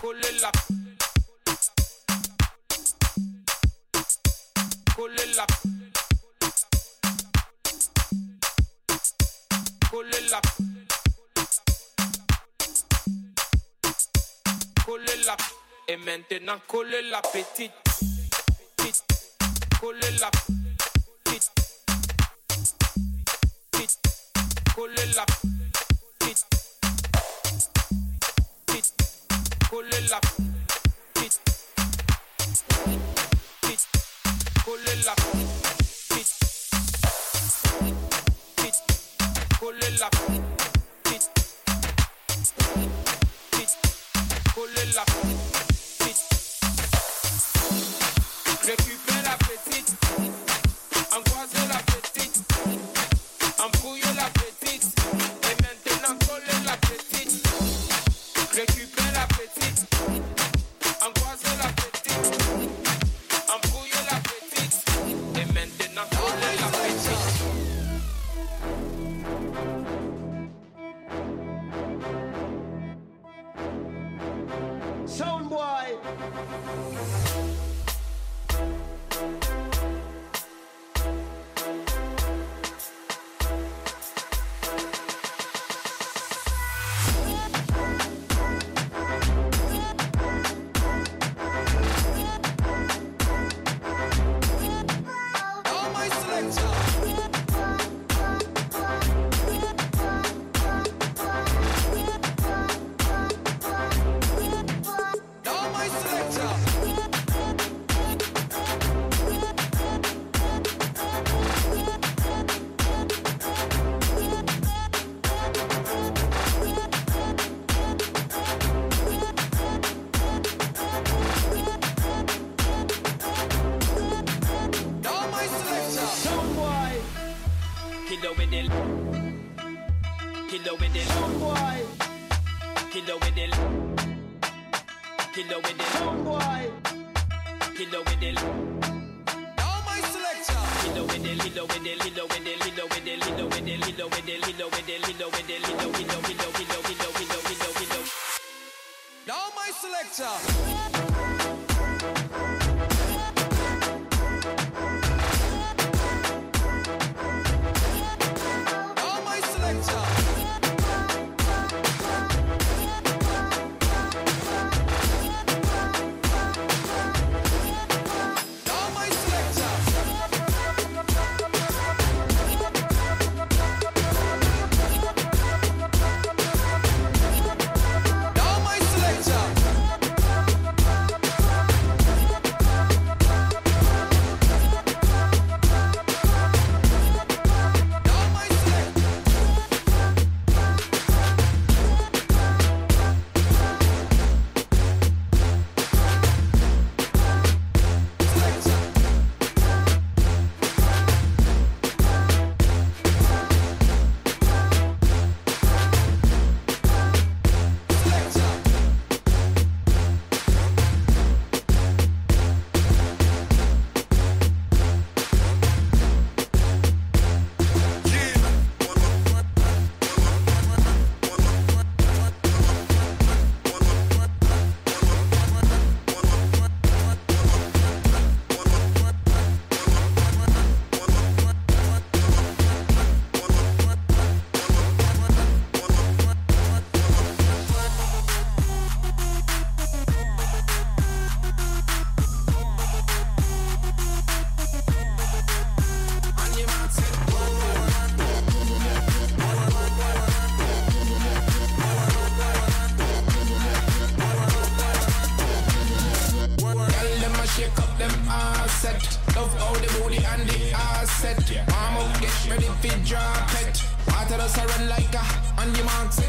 Colella. Colella. Colella. Colella. Et maintenant, coller la petite. Petite. Coller la petite. Petite. Coller la. Sound boy. Killer with the Killer with the oh boy. Killer with the Now my selector. Killer with the Lilo with the Lilo with the Lilo with the Lilo with the Lilo with the Lilo with the Lilo with the Lilo Lilo Lilo Lilo Lilo Lilo Lilo Lilo Now my selector. surrender like a on the marks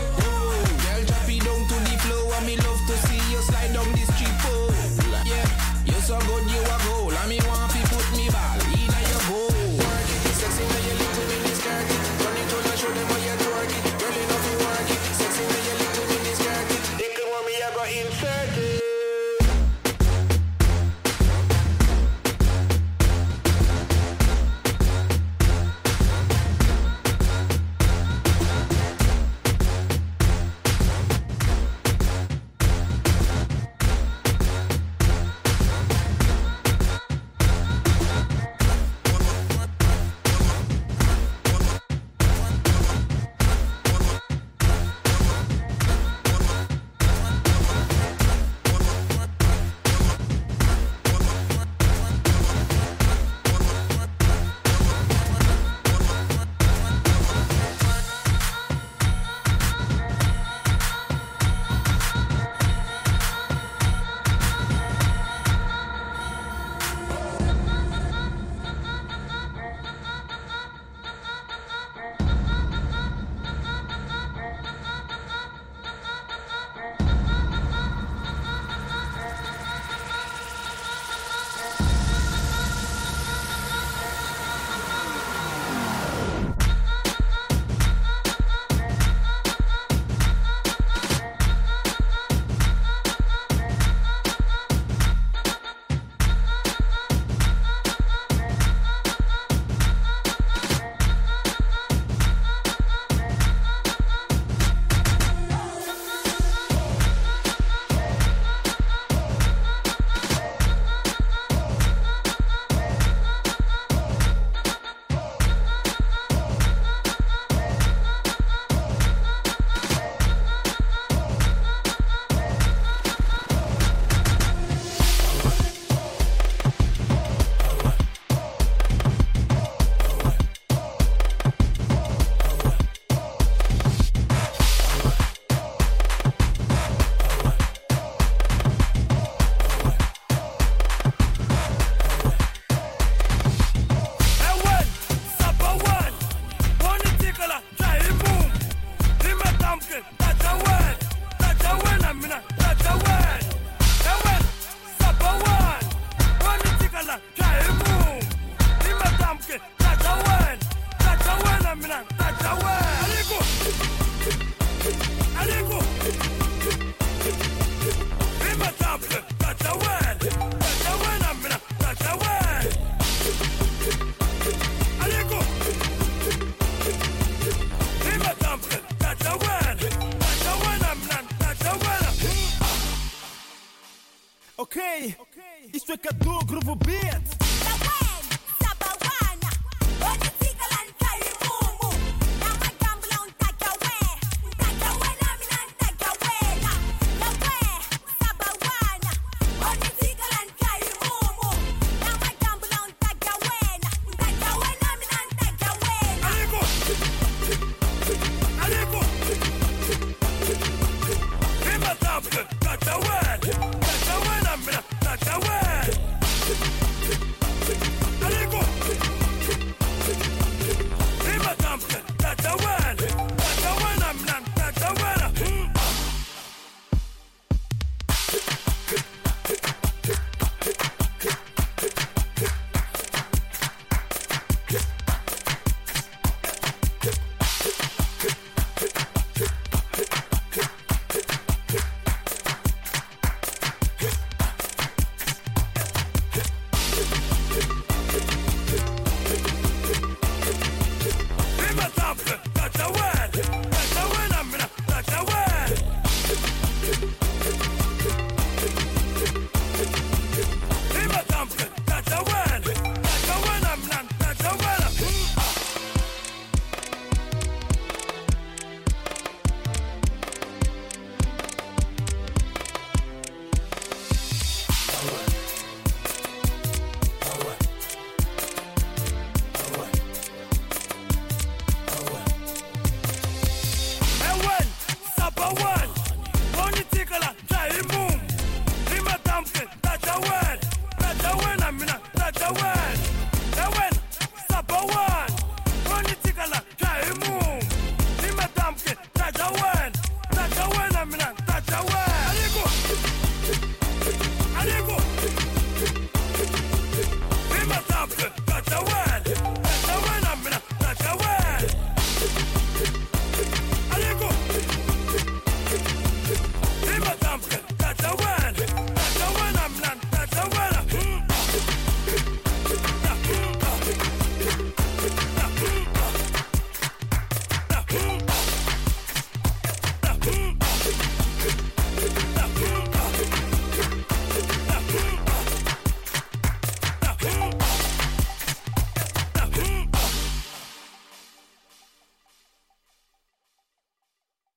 música do Groove Beat.